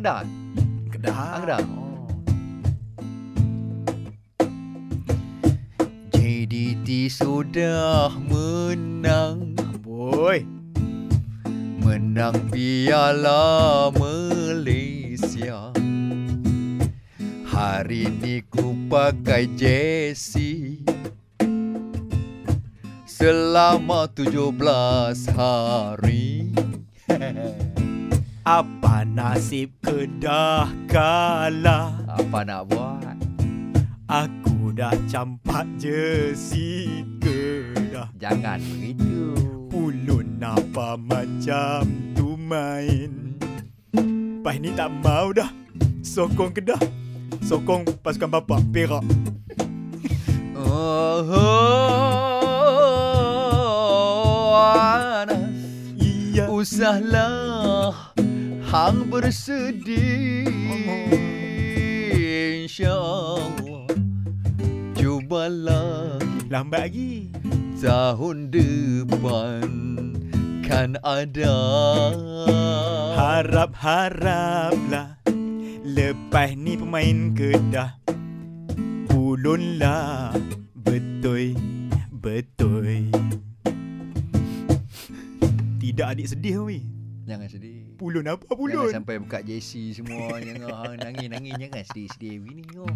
Kedah. Kedah. Ah, Kedah. Oh. JDT sudah menang Boy. Menang Piala Malaysia Hari ni ku pakai jersey Selama 17 hari Apa nasib Kedah kalah? Apa nak buat? Aku dah campak jersey Kedah. Jangan begitu. Ulun apa macam tu main? Pas ni tak mau dah. Sokong Kedah. Sokong pasukan bapak Perak. Oh, oh, Anas. Iya. Usahlah Hang bersedih InsyaAllah. Cubalah Lambat lagi. Tahun depan Kan ada. Harap-haraplah Lepas ni pemain Kedah. Ulun lah Betul Betul. Tidak adik sedih weh Jangan sedih. Pulun apa Jangan pulun? sampai buka JC semua Jangan hang nangis-nangis. Jangan sedih-sedih. Begini oh.